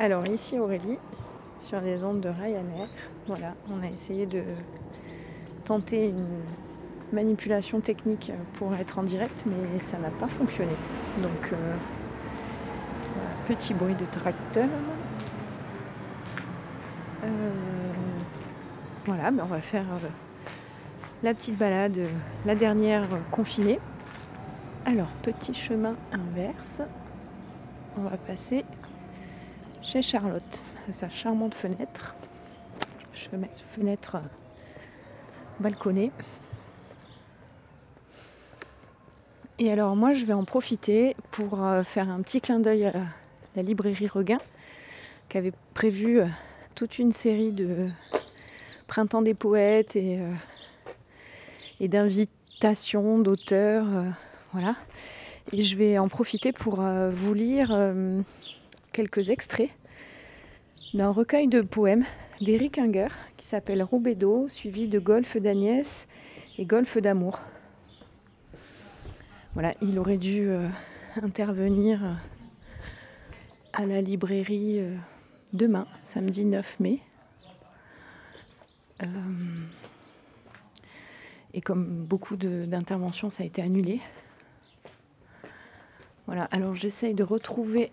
Alors ici Aurélie, sur les ondes de Ryanair. Voilà, on a essayé de tenter une manipulation technique pour être en direct, mais ça n'a pas fonctionné. Donc euh, petit bruit de tracteur. Euh, voilà, ben on va faire euh, la petite balade, la dernière confinée. Alors, petit chemin inverse. On va passer chez Charlotte, sa charmante fenêtre. Fenêtre balconnée. Et alors moi je vais en profiter pour euh, faire un petit clin d'œil à la librairie Regain qui avait prévu euh, toute une série de printemps des poètes euh, et d'invitations d'auteurs. voilà. Et je vais en profiter pour vous lire quelques extraits d'un recueil de poèmes d'Éric Inger qui s'appelle Roubédo, suivi de Golfe d'Agnès et Golfe d'amour. Voilà, il aurait dû euh, intervenir euh, à la librairie euh, demain, samedi 9 mai. et comme beaucoup d'interventions, ça a été annulé. Voilà, alors j'essaye de retrouver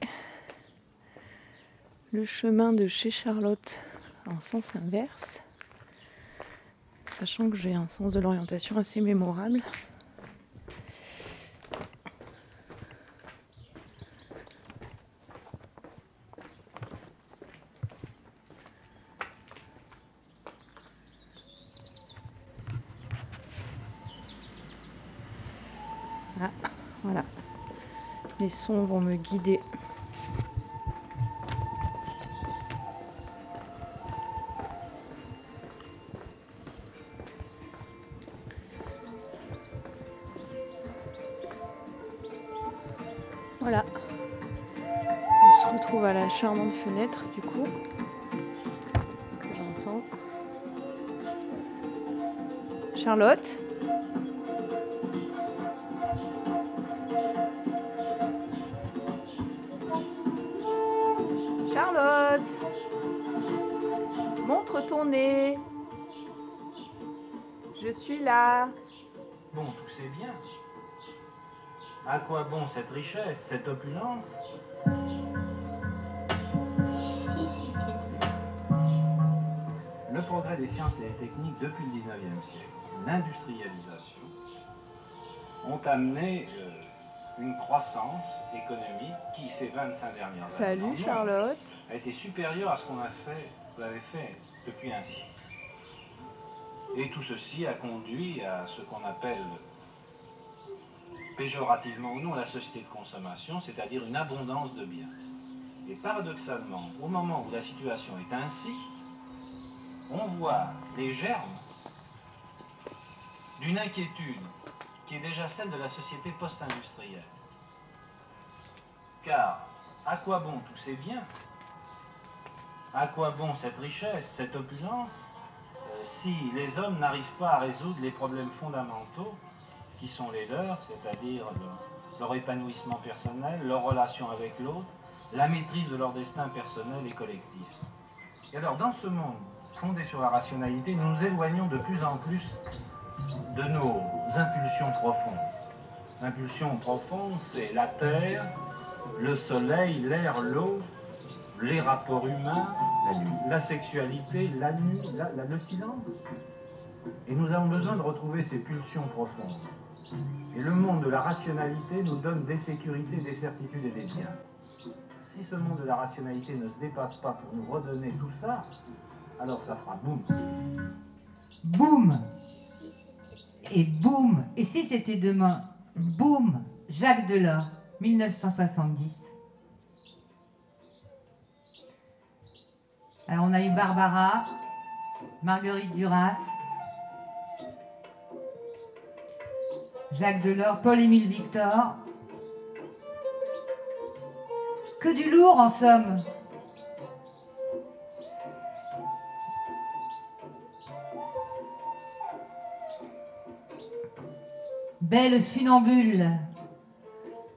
le chemin de chez Charlotte en sens inverse, sachant que j'ai un sens de l'orientation assez mémorable. Ah, voilà. Les sons vont me guider. Charmante fenêtre du coup. Ce que j'entends. Charlotte Charlotte Montre ton nez Je suis là Bon, tout c'est bien. À quoi bon cette richesse, cette opulence? Progrès des sciences et des techniques depuis le 19e siècle, l'industrialisation, ont amené euh, une croissance économique qui, ces 25 dernières années, Charlotte a été supérieure à ce qu'on a fait, vous avez fait depuis un siècle. Et tout ceci a conduit à ce qu'on appelle péjorativement ou non la société de consommation, c'est-à-dire une abondance de biens. Et paradoxalement, au moment où la situation est ainsi, on voit les germes d'une inquiétude qui est déjà celle de la société post-industrielle. Car à quoi bon tous ces biens? À quoi bon cette richesse, cette opulence, euh, si les hommes n'arrivent pas à résoudre les problèmes fondamentaux qui sont les leurs, c'est-à-dire leur, leur épanouissement personnel, leur relation avec l'autre, la maîtrise de leur destin personnel et collectif? Et alors, dans ce monde fondé sur la rationalité, nous nous éloignons de plus en plus de nos impulsions profondes. L'impulsion profonde, c'est la terre, le soleil, l'air, l'eau, les rapports humains, la, sexualité, la nuit, la- la- le silence. Et nous avons besoin de retrouver ces pulsions profondes. Et le monde de la rationalité nous donne des sécurités, des certitudes et des biens. Si ce monde de la rationalité ne se dépasse pas pour nous redonner tout ça, alors ça fera boum. Boum Et boum Et si c'était demain? Boum Jacques Delors, 1970. Alors on a eu Barbara, Marguerite Duras, Jacques Delors, Paul-Émile Victor. Que du lourd en somme. Belle funambule,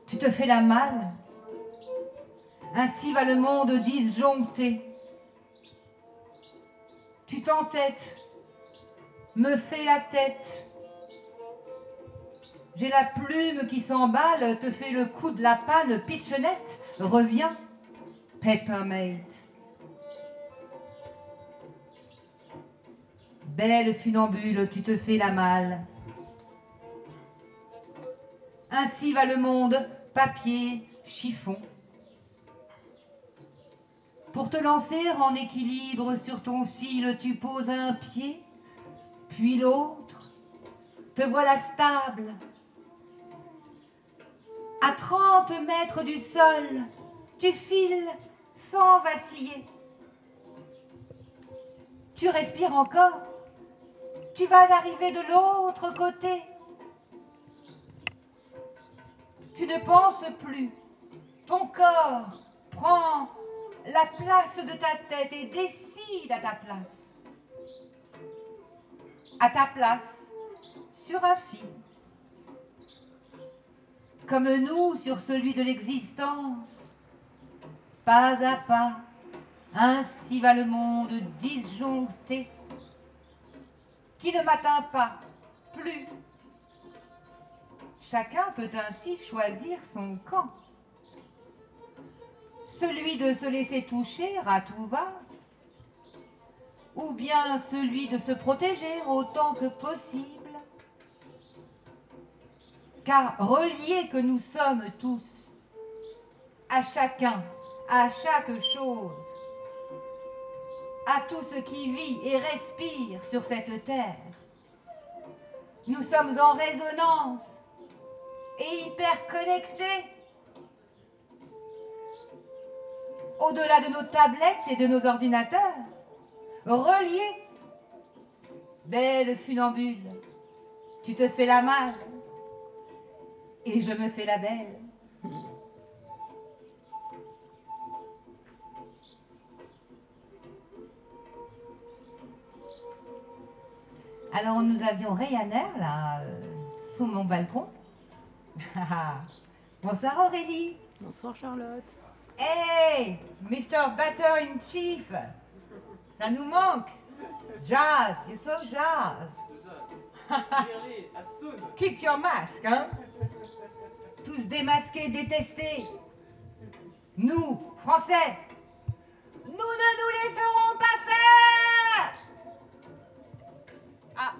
tu te fais la malle Ainsi va le monde disjoncté. Tu t'entêtes, me fais la tête. J'ai la plume qui s'emballe, te fait le coup de la panne, pitchenette, reviens, peppermate. Belle funambule, tu te fais la malle. Ainsi va le monde, papier, chiffon. Pour te lancer en équilibre sur ton fil, tu poses un pied, puis l'autre. Te voilà stable. À 30 mètres du sol, tu files sans vaciller. Tu respires encore. Tu vas arriver de l'autre côté. Tu ne penses plus. Ton corps prend la place de ta tête et décide à ta place. À ta place, sur un fil. Comme nous sur celui de l'existence, pas à pas, ainsi va le monde disjoncté, qui ne m'atteint pas plus. Chacun peut ainsi choisir son camp celui de se laisser toucher à tout va, ou bien celui de se protéger autant que possible. Car reliés que nous sommes tous, à chacun, à chaque chose, à tout ce qui vit et respire sur cette terre, nous sommes en résonance et hyper connectés au-delà de nos tablettes et de nos ordinateurs, reliés. Belle funambule, tu te fais la malle et je me fais la belle. Alors nous avions Ryanair là, euh, sous mon balcon. Bonsoir Aurélie. Bonsoir Charlotte. Hey, Mr. Batter in Chief, ça nous manque. Jazz, you're so jazz. Keep your mask, hein. Tous démasqués, détestés. Nous, Français, nous ne nous laisserons pas faire. Ah.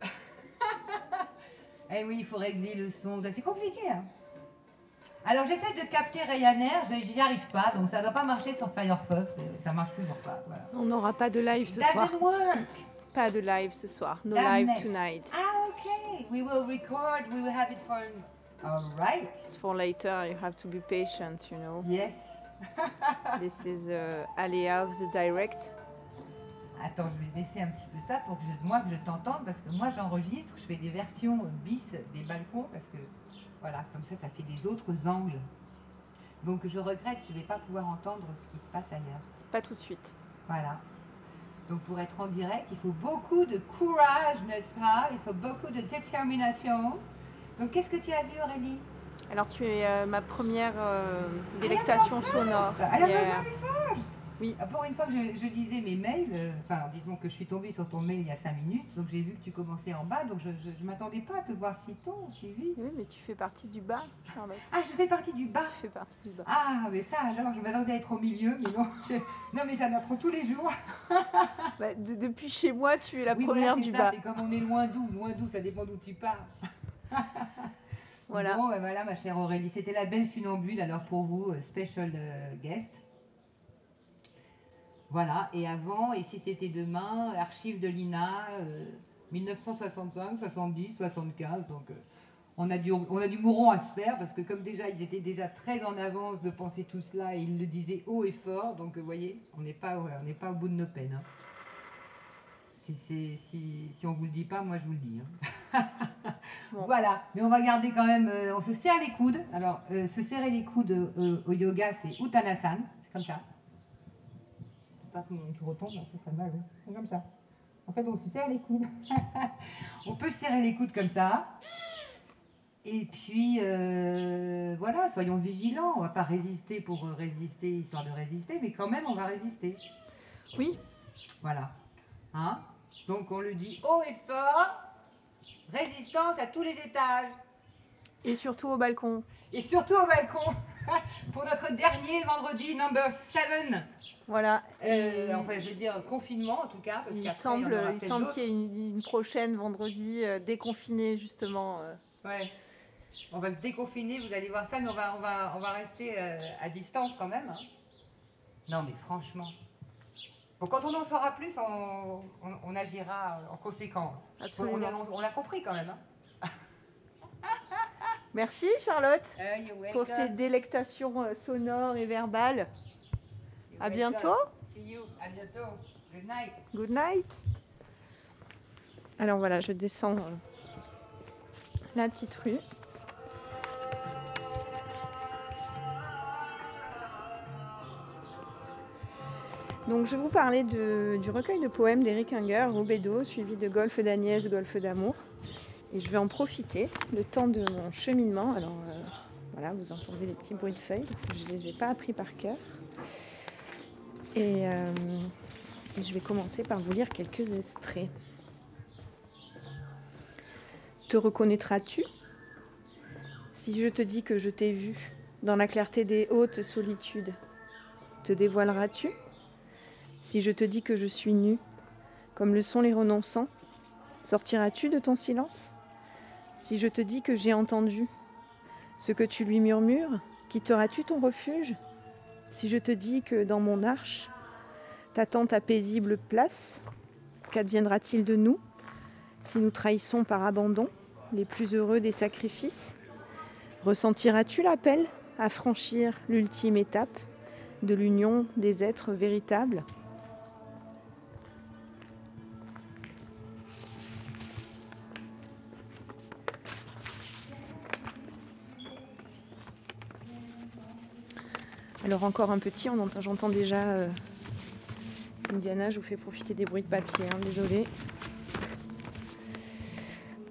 eh oui, il faut régler le son. C'est compliqué, hein. Alors j'essaie de capter Ryanair, je n'y arrive pas, donc ça ne doit pas marcher sur Firefox, ça marche toujours pas. Voilà. On n'aura pas de live ce Doesn't soir. work. Pas de live ce soir. No Damn live it. tonight. Ah okay, we will record, we will have it for. All right. It's for later. You have to be patient, you know. Yes. This is uh, of the direct. Attends, je vais baisser un petit peu ça pour que je, moi que je t'entende parce que moi j'enregistre, je fais des versions euh, bis des balcons parce que voilà, comme ça ça fait des autres angles. Donc je regrette, je ne vais pas pouvoir entendre ce qui se passe ailleurs. Pas tout de suite. Voilà. Donc pour être en direct, il faut beaucoup de courage, n'est-ce pas? Il faut beaucoup de détermination. Donc qu'est-ce que tu as vu Aurélie? Alors tu es euh, ma première euh, délectation sonore. Alors, Yeah. Oui, pour une fois que je, je lisais mes mails, euh, enfin disons que je suis tombée sur ton mail il y a 5 minutes, donc j'ai vu que tu commençais en bas, donc je ne m'attendais pas à te voir si tôt, si vite. Oui, mais tu fais partie du bas, Charlotte. Ah, je fais partie du bas? Tu fais partie du bas. Ah, mais ça alors, je m'attendais à être au milieu, mais non, je- non mais j'en apprends tous les jours. Bah, de- depuis chez moi, tu es la Oui, première voilà, du ça, bas. C'est comme on est loin d'où, loin d'où, ça dépend d'où tu pars. Voilà. Bon, ben voilà, ma chère Aurélie, c'était la belle funambule, alors pour vous, euh, special euh, guest. Voilà, et avant, et si c'était demain, archives de l'INA, euh, 1965, 70, 75, donc euh, on, a du, on a du mouron à se faire, parce que comme déjà, ils étaient déjà très en avance de penser tout cela, et ils le disaient haut et fort, donc vous voyez, on n'est pas, ouais, pas au bout de nos peines. hein. Si, on vous le dit pas, moi je vous le dis. hein. Bon. Voilà, mais on va garder quand même, euh, on se serre les coudes. Alors, euh, se serrer les coudes euh, au yoga, c'est Uttanasana, c'est comme ça. Pas que tu retombes, là, ça serait mal. hein. C'est comme ça. En fait, on se serre les coudes. on peut se serrer les coudes comme ça. Et puis, voilà, soyons vigilants. On va pas résister pour résister, histoire de résister, mais quand même, on va résister. Oui. Voilà. Hein? Donc, on le dit haut et fort. Résistance à tous les étages. Et surtout au balcon. Et surtout au balcon. pour notre dernier vendredi, number 7. Voilà. Euh, enfin, je veux dire confinement en tout cas. Parce il semble, il semble qu'il y ait une, une prochaine vendredi euh, déconfiné justement. euh. Ouais. On va se déconfiner, vous allez voir ça, mais on va, on va, on va rester euh, à distance quand même. hein. Non, mais franchement. Quand on en saura plus, on, on- on agira en conséquence. Absolument. On, l'a compris quand même. hein. Merci Charlotte Euh, pour ces délectations euh, sonores et verbales. You're À welcome. bientôt. See you. À bientôt. Good night. Good night. Alors voilà, je descends euh, la petite rue. Donc je vais vous parler du recueil de poèmes d'Éric Inger, Roubedo, suivi de Golfe d'Agnès, Golfe d'amour. Et je vais en profiter le temps de mon cheminement. Alors euh, voilà, vous entendez les petits bruits de feuilles parce que je ne les ai pas appris par cœur. Et, euh, et je vais commencer par vous lire quelques extraits. Te reconnaîtras-tu si je te dis que je t'ai vu dans la clarté des hautes solitudes? Te dévoileras-tu si je te dis que je suis nue, comme le sont les renonçants Sortiras-tu de ton silence? Si je te dis que j'ai entendu ce que tu lui murmures, quitteras-tu ton refuge? Si je te dis que dans mon arche, t'attends ta paisible place, qu'adviendra-t-il de nous? Si nous trahissons par abandon les plus heureux des sacrifices Ressentiras-tu l'appel à franchir l'ultime étape de l'union des êtres véritables? Alors encore un petit, j'entends déjà euh, Indiana, je vous fais profiter des bruits de papier, hein, désolé.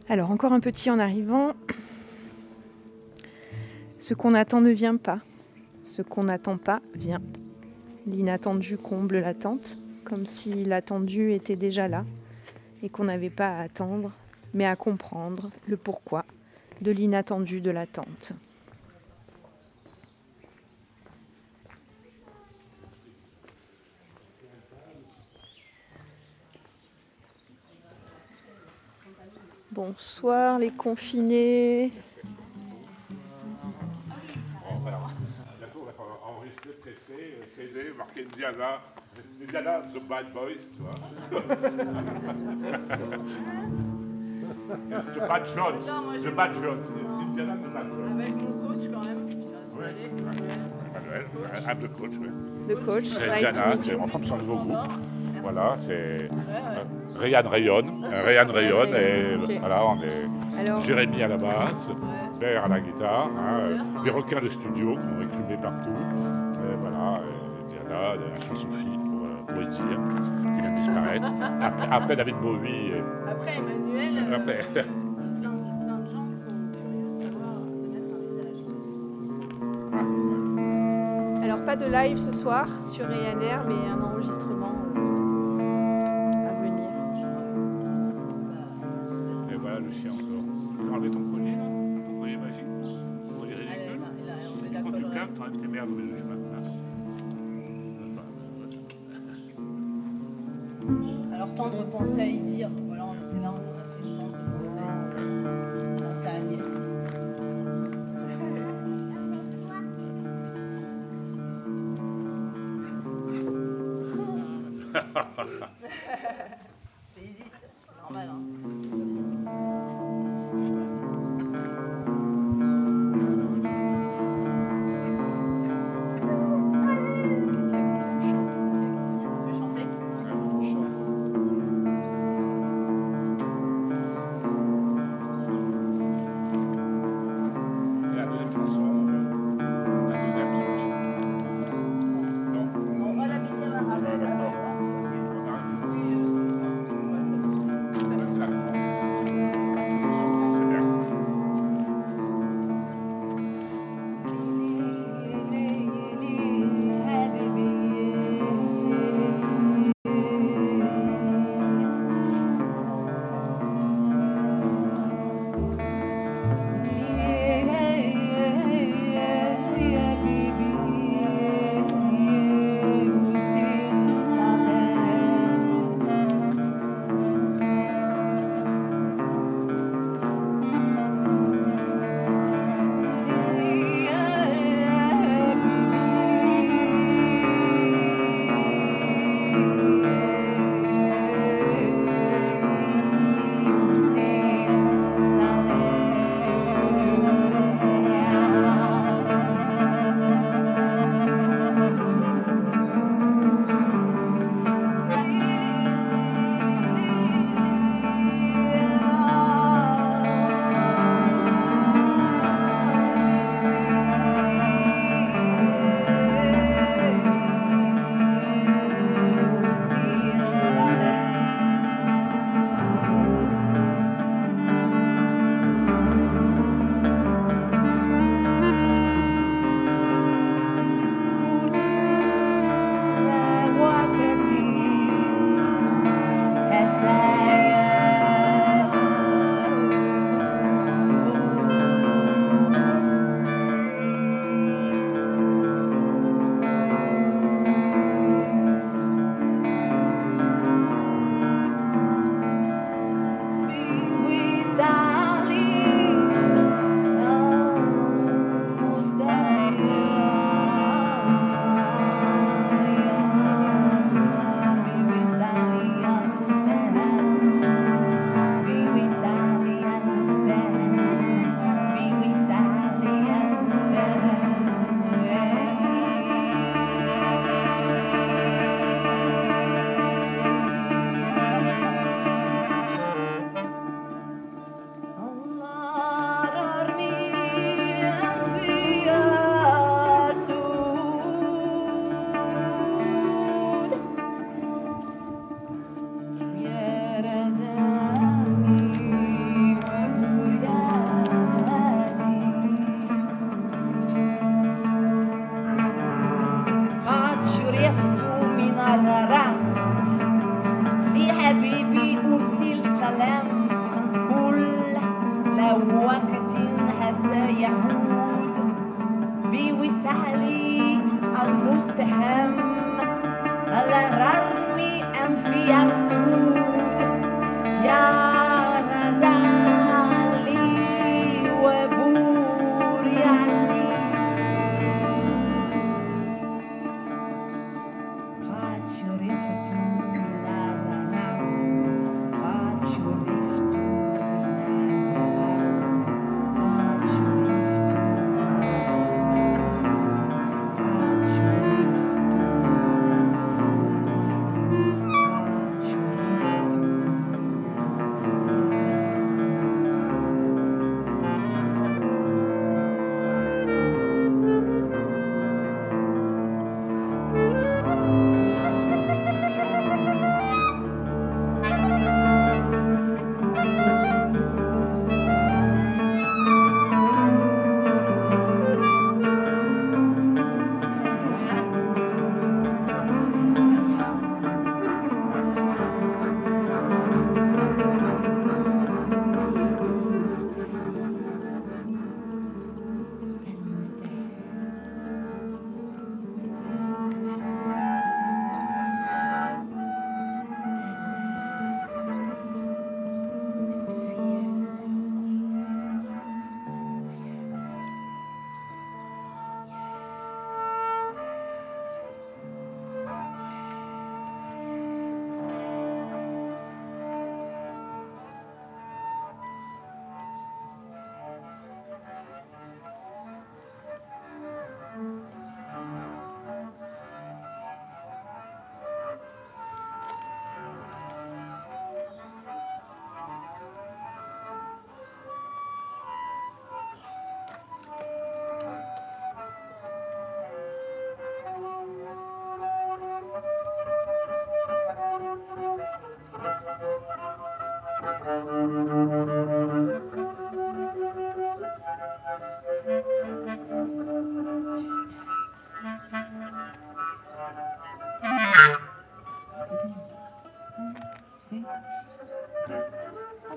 Alors encore un petit en arrivant. Ce qu'on attend ne vient pas. Ce qu'on n'attend pas vient. L'inattendu comble l'attente, comme si l'attendu était déjà là et qu'on n'avait pas à attendre, mais à comprendre le pourquoi de l'inattendu de l'attente. Bonsoir les confinés. Euh, marqué Diana. Diana, The Bad Boys, tu vois. the Bad Shots. Non, moi, j'ai- The Bad Shots. Indiana, The Bad Shots. Avec mon coach quand même. Putain, Ouais. Manuel, I'm the coach, ouais. de coach. C'est Nice Diana, en fonction de vos goûts. Merci. Voilà, c'est Ouais, ouais. Euh, Ryan Rayon. Euh, Ryan Rayon, et voilà, on est Alors, Jérémy à la basse. Père à la guitare, hein, euh, des requins de studio qu'on réclamait partout. Et voilà, et Diana, la chanson-fille pour, euh, pour Iti, qui vient de disparaître. Après, après David Bowie. Et, Après, Emmanuel, euh, après, alors pas de live ce soir sur Ryanair, mais un enregistrement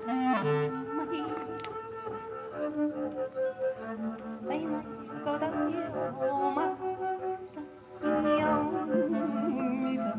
Maria. Bene, cosa io mazza io mi dà.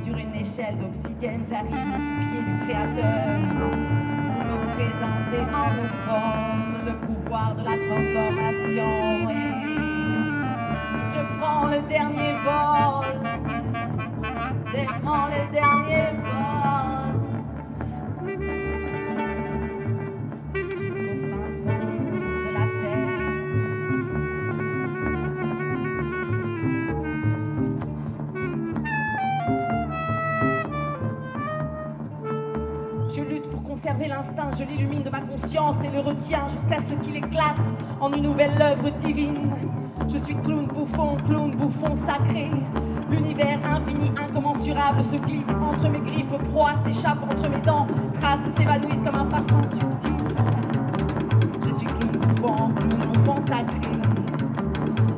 Sur une échelle d'obsidienne, j'arrive au pied du Créateur. Pour lui présenter en offrande le pouvoir de la transformation. Et je prends le dernier vol, je prends le dernier vol je l'illumine de ma conscience et le retiens jusqu'à ce qu'il éclate en une nouvelle œuvre divine. Je suis clown bouffon, clown bouffon sacré. L'univers infini, incommensurable se glisse entre mes griffes, proie s'échappe entre mes dents, traces s'évanouissent comme un parfum subtil. Je suis clown bouffon, clown bouffon sacré.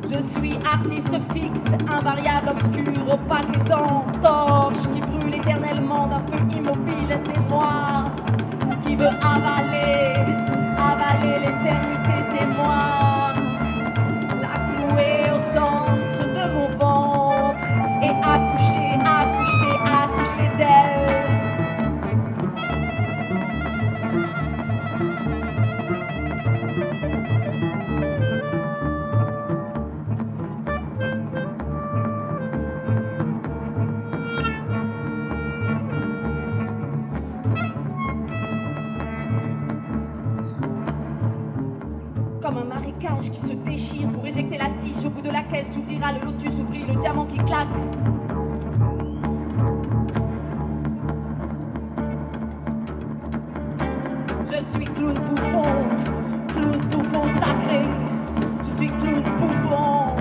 Je suis artiste fixe, invariable, obscur, opaque et dense, torche qui brûle éternellement d'un feu immobile. C'est moi qui veux avaler, avaler l'éternité. C'est moi, le lotus, ouvrit le diamant qui claque. Je suis clown bouffon, clown bouffon sacré. Je suis clown bouffon,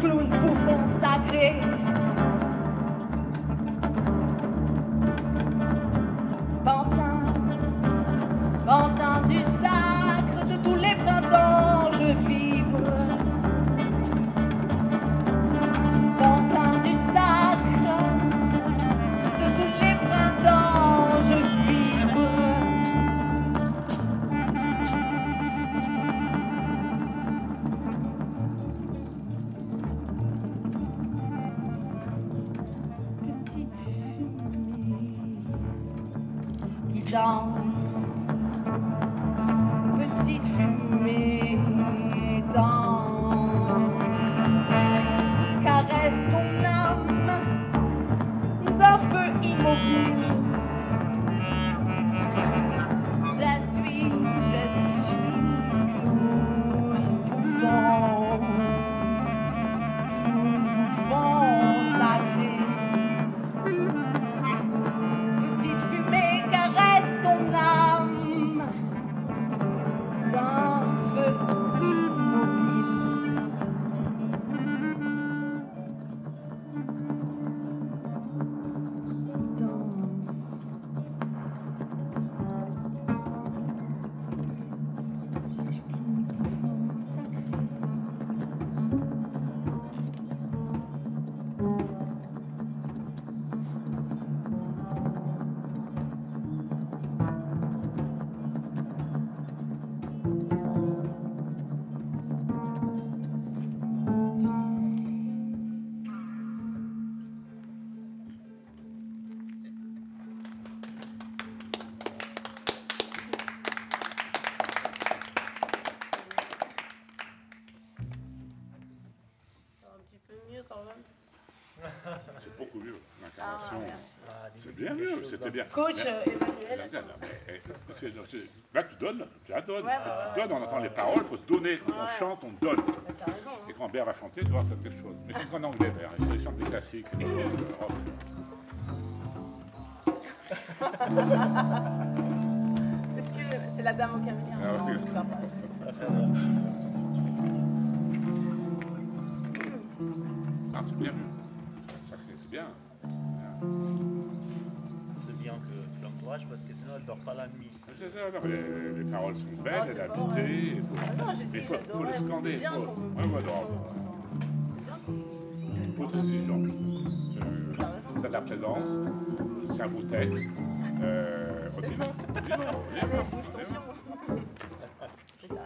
clown bouffon sacré. C'était bien. Coach euh, Emmanuel. Là, tu donnes, tu la donnes. Ouais, bah, tu donnes, on entend les paroles, il faut se donner. Quand on chante, on donne. Bah, T'as raison. Et Hein. quand Bert va chanter, tu vois, c'est quelque chose. Mais c'est en anglais, Bert. Il chante des classiques. et des rock. Est-ce que c'est la dame au camélia Ah, Non, non, mais les, les paroles sont Ah, belles, c'est elle a habité. Il faut, Ah faut, les scander. faut, ouais, ouais, il faut être exigeant. T'as raison. Tu as de la présence, c'est un beau texte. Euh, t'as.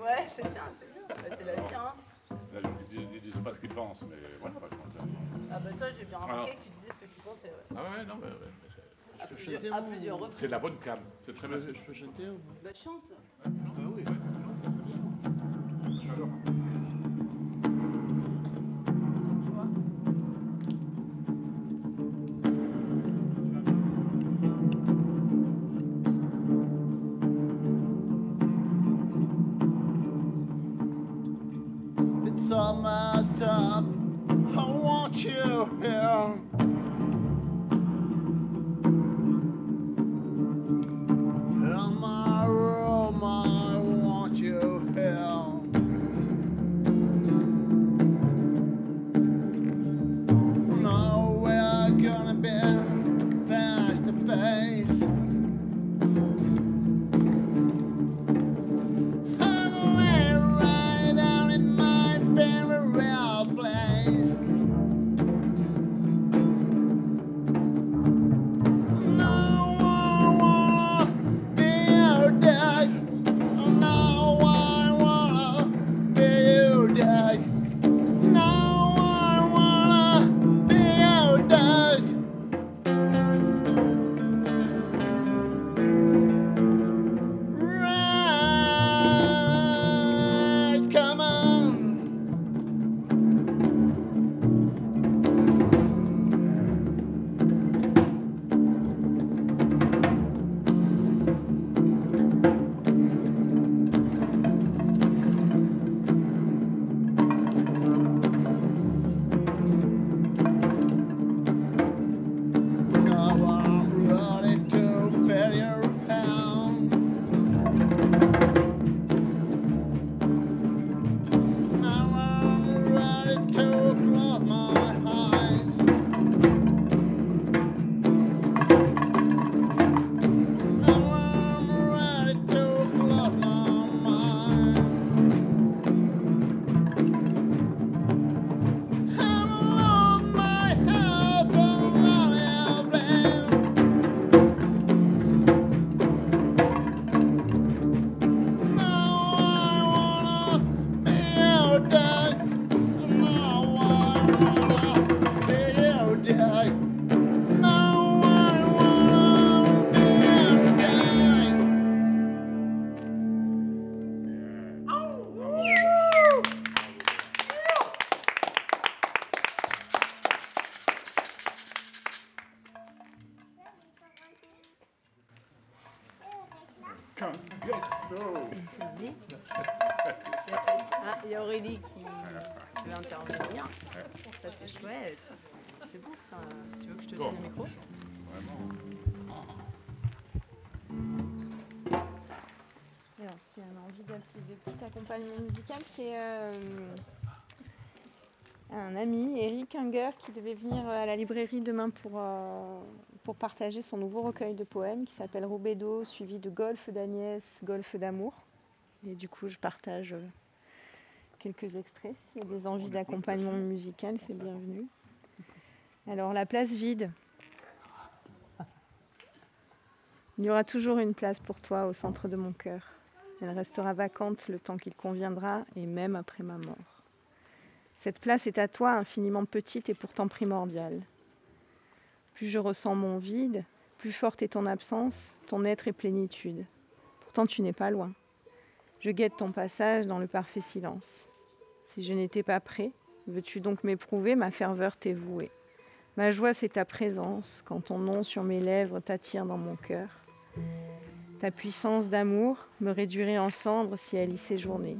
Ouais, c'est bien, c'est bien. Bah, c'est la vie, hein. Ils disent, pas ce qu'ils pensent, mais voilà, pas je pense. Ah bah toi, j'ai bien remarqué Alors. que tu disais ce que tu pensais. Ouais. Ah ouais, non, mais, ouais, mais c'est- À c'est- plusieurs, à plusieurs reprises. c'est de la bonne cam, c'est très bien. Je peux chanter ou Bah chante. Ah oui, ouais. Alors. It's almost up. I want you here. Un ami, Eric Unger, qui devait venir à la librairie demain pour, euh, pour partager son nouveau recueil de poèmes qui s'appelle Roubedo, suivi de Golfe d'Agnès, Golfe d'amour. Et du coup, je partage euh, quelques extraits. S'il y a des envies d'accompagnement musical, c'est bienvenu. Alors, la place vide. Il y aura toujours une place pour toi au centre de mon cœur. Elle restera vacante le temps qu'il conviendra et même après ma mort. Cette place est à toi infiniment petite et pourtant primordiale. Plus je ressens mon vide, plus forte est ton absence, ton être est plénitude. Pourtant tu n'es pas loin. Je guette ton passage dans le parfait silence. Si je n'étais pas prêt, veux-tu donc m'éprouver, ma ferveur t'est vouée. Ma joie c'est ta présence, quand ton nom sur mes lèvres t'attire dans mon cœur. Ta puissance d'amour me réduirait en cendres si elle y séjournait.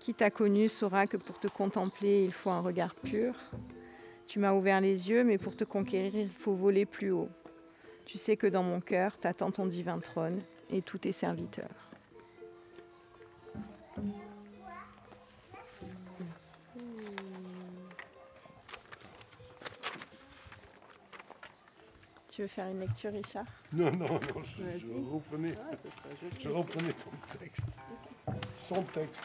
Qui t'a connu saura que pour te contempler, il faut un regard pur. Tu m'as ouvert les yeux, mais pour te conquérir, il faut voler plus haut. Tu sais que dans mon cœur t'attend ton divin trône et tous tes serviteurs. Tu veux faire une lecture, Richard? Non, non, non, je, je reprenais, Ouais, joli. je reprenais ton texte. Son texte.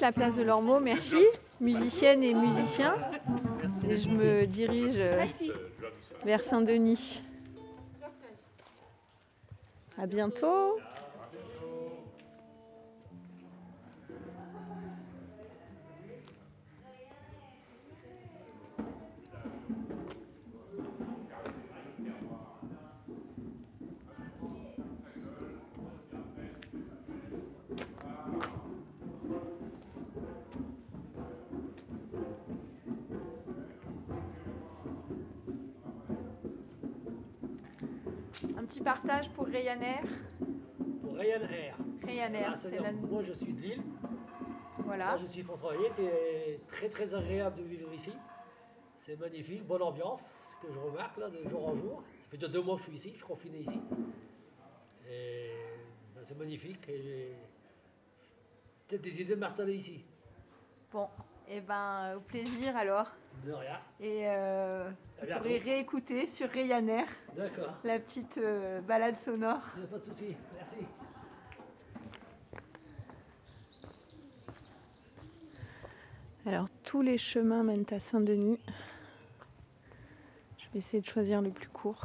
La place de l'Ormeau. Merci, musiciennes et musiciens. Et je me dirige euh, vers Saint-Denis. À bientôt. Petit partage pour Ryanair. Pour Ryanair. Ryanair, Ah, c'est la... Moi, je suis de Lille. Voilà. Là, je suis pour travailler. C'est très, très agréable de vivre ici. C'est magnifique, bonne ambiance, ce que je remarque là, de jour en jour. Ça fait déjà deux mois que je suis ici, je suis confiné ici. Et ben, c'est magnifique. Et j'ai peut-être des idées de m'installer ici. Bon, et ben au plaisir alors. De rien. Et euh, À vous pourrez réécouter sur Ryanair D'accord. la petite euh, balade sonore. Il n'y a pas de souci. Merci. Alors tous les chemins mènent à Saint-Denis. Je vais essayer de choisir le plus court.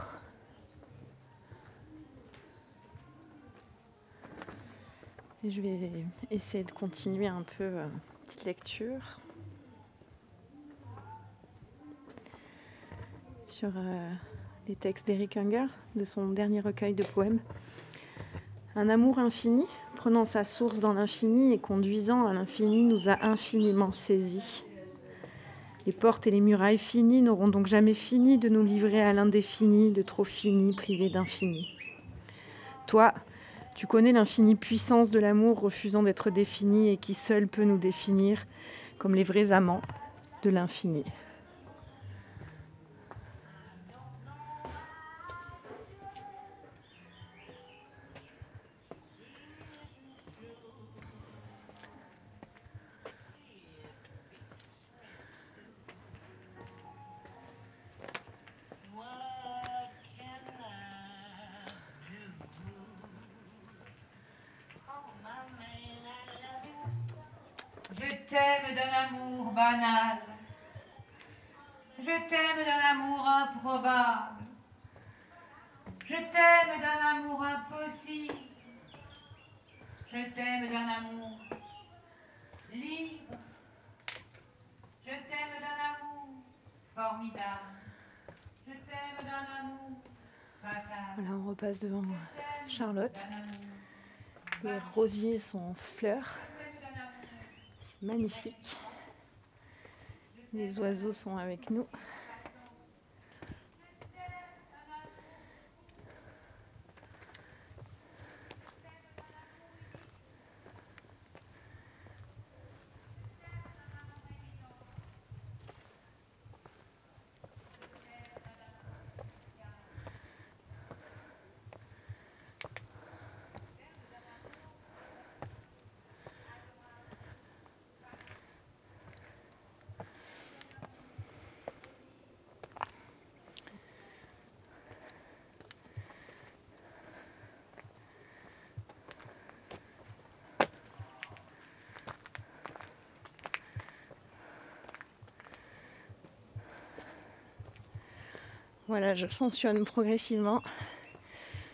Et je vais essayer de continuer un peu euh, petite lecture sur euh, les textes d'Eric Unger, de son dernier recueil de poèmes. Un amour infini, prenant sa source dans l'infini et conduisant à l'infini, nous a infiniment saisis. Les portes et les murailles finies n'auront donc jamais fini de nous livrer à l'indéfini, de trop fini, privé d'infini. Toi, tu connais l'infinie puissance de l'amour refusant d'être défini et qui seul peut nous définir comme les vrais amants de l'infini. Repasse devant Charlotte. Les rosiers sont en fleurs. C'est magnifique. Les oiseaux sont avec nous. Voilà, je sanctionne progressivement.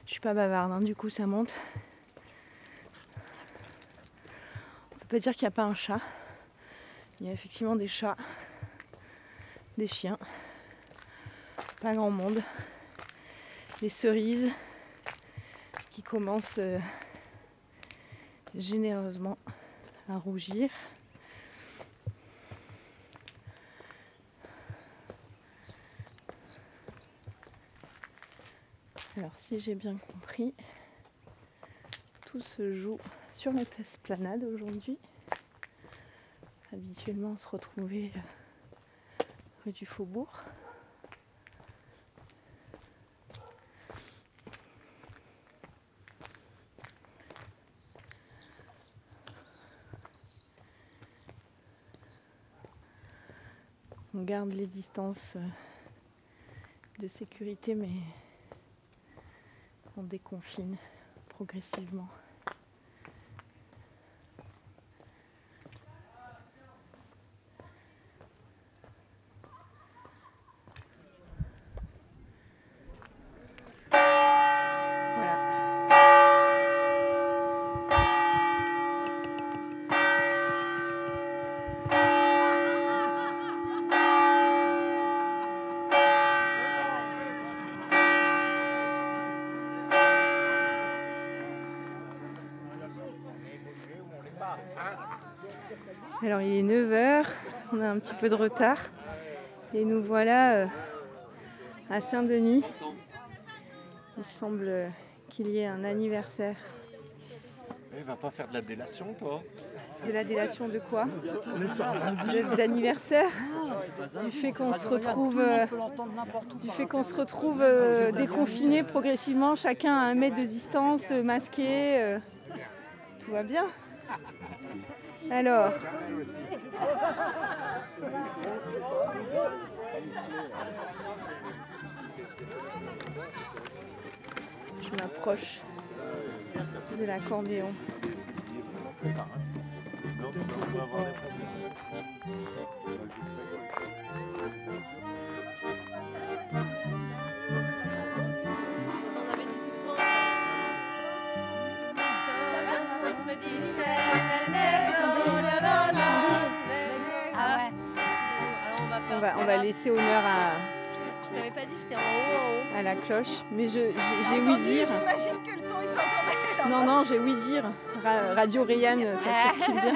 Je suis pas bavarde, hein, du coup ça monte. On peut pas dire qu'il n'y a pas un chat. Il y a effectivement des chats, des chiens, pas grand monde. Les cerises qui commencent euh, généreusement à rougir. Alors j'ai bien compris, tout se joue sur la place Planade aujourd'hui. Habituellement se retrouver euh, rue du Faubourg. On garde les distances euh, de sécurité, mais on déconfine progressivement. Alors il est 9h, on a un petit peu de retard et nous voilà euh, à Saint-Denis. Il semble euh, qu'il y ait un anniversaire. Eh, va pas faire de la délation, toi De la délation de quoi De- D'anniversaire Du fait qu'on se retrouve, euh, du fait qu'on se retrouve euh, déconfinés progressivement, chacun à un mètre de distance, masqué. tout va bien. Alors, je m'approche de l'accordéon. Todos me dicen el negro on va. On laisser honneur à, Je t'avais pas dit, c'était en haut, en haut. à la cloche, mais je- j'ai ouï dire. J'imagine que le son il s'entendait. Non, non, j'ai ouï dire. Ra- Radio Rayanne, ça circule bien.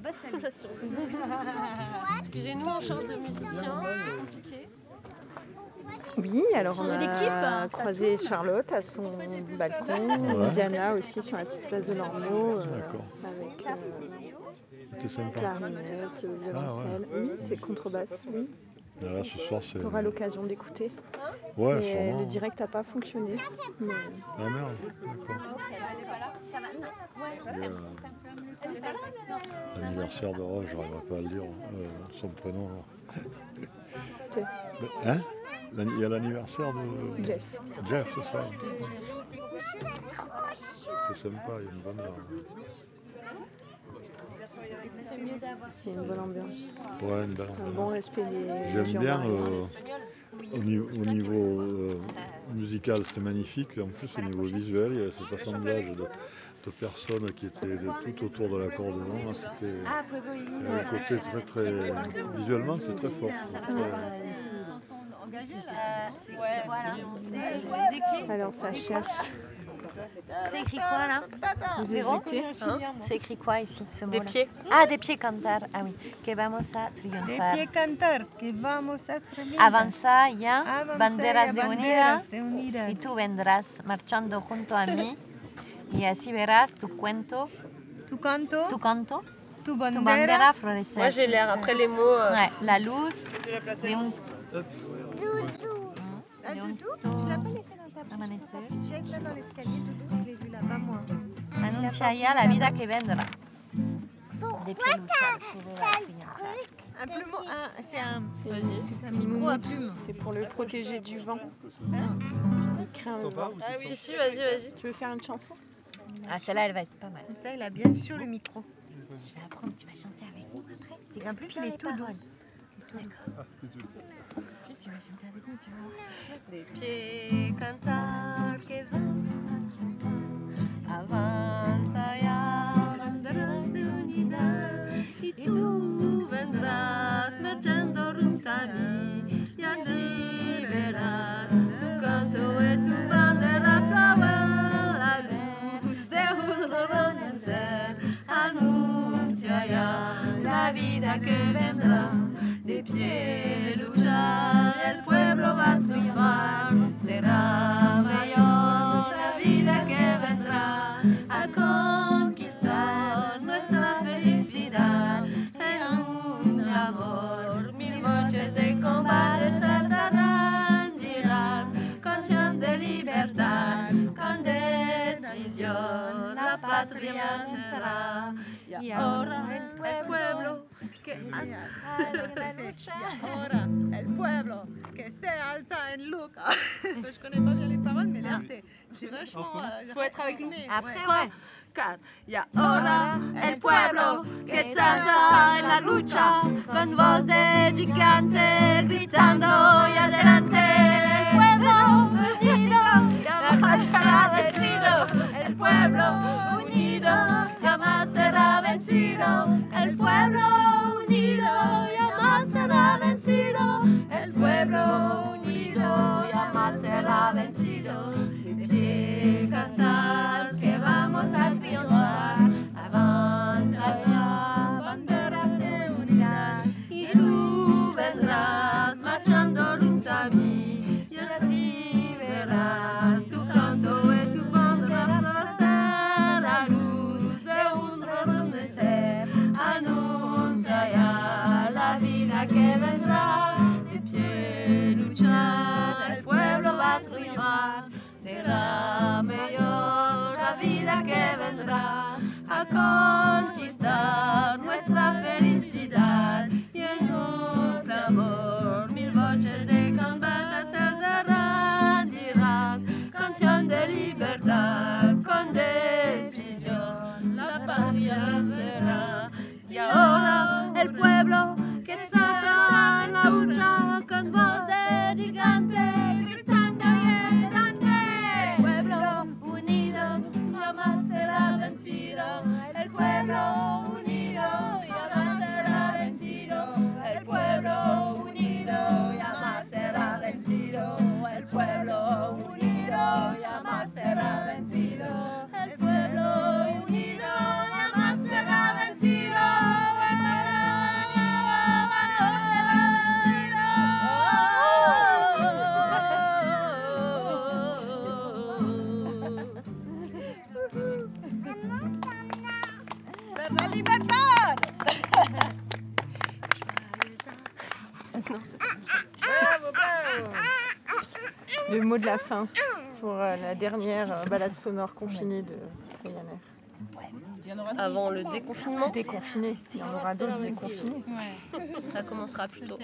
Basse, Excusez-nous, on change de musicien. C'est compliqué. Oui, alors on a hein, croisé Charlotte à son balcon, Ouais. Diana aussi sur la petite place de l'Ormeau, euh, avec euh, clarinette, violoncelle. Oui, c'est contrebasse, oui. Et là, ce soir, c'est. Tu auras l'occasion d'écouter. Ouais, sûrement. Le direct n'a pas fonctionné. mais- Ah merde, d'accord. Et, euh, L'anniversaire de Roche, j'arriverai pas à le dire, euh, son prénom. Jeff. Hein? L'anni- Il y a l'anniversaire de Jeff. Jeff, c'est ça? C'est sympa, il y a une bonne. C'est mieux d'avoir. Il y a une bonne ambiance. Ouais, une belle Un bon respect des J'aime bien euh, au, niveau, au niveau, euh, musical, c'était magnifique. Et en plus, au niveau visuel, il y avait cet assemblage de, de personnes qui étaient tout autour de l'accordéon. là, C'était avait un côté très, très. Visuellement, c'est très fort. Alors ça cherche. C'est écrit quoi là Vous Véro hésitez Hein C'est écrit quoi ici ce mot Des pieds. Ah, des pieds cantar. Ah oui. Que vamos a De triunfar. pie cantar, que vamos a triunfar. Avanza ya, Avanza banderas de banderas unidad, de unidad. y tú vendrás marchando junto a mí, y así verás tu cuento, Tu canto, tu canto, tu tu bandera. bandera florecer. Moi, j'ai l'air après les mots. euh, Ouais, la luz de un, Ah, de un Doudou, to- tu l'as pas laissé amanecer. petite chaise là dans l'escalier, Doudou, je l'ai vu là-bas moi. La vida que luchar, tú verás triunfar. Un plumeau, un- c'est un, c'est un micro à plume. C'est pour le protéger du vent. Il le vent. Si, si, vas-y, vas-y. Tu veux faire une chanson? Ah, celle-là, elle va être pas mal. Comme ça, il a bien chaud le micro. Je vais apprendre, tu vas chanter avec nous après. Et en plus, il est tout doux. D'accord. Tu vas chanter avec nous, tu vas voir, c'est. Des pieds cantar que vamos a Avanza banderas de unidad y tú vendrás marchando junto a mí y así verás tu canto y tu bandera flower la luz de un renacer anuncia ya la vida que vendrá de pie luchar el pueblo va a triunfar. Será la patria será. Y ahora el pueblo que Y ahora, el pueblo que se alza en Luca. je connais pas bien les paroles, mais là, c'est c'est vachement. euh, Faut être avec nous. Après, Ouais. ouais. Quatre. Y ahora el pueblo que se alza en la lucha con voces gigantes gritando y adelante. El pueblo unido jamás será vencido. El pueblo unido jamás será vencido. El pueblo unido jamás será vencido. El pueblo unido jamás será vencido. De cantar que vamos a triunfar. Avanza banderas de unidad. Y tú vendrás ahora el pueblo mot de la fin pour euh, la dernière euh, balade sonore confinée de Ryanair. Avant le déconfinement Déconfiné, il y en aura d'autres déconfinés. Ça commencera plus tôt.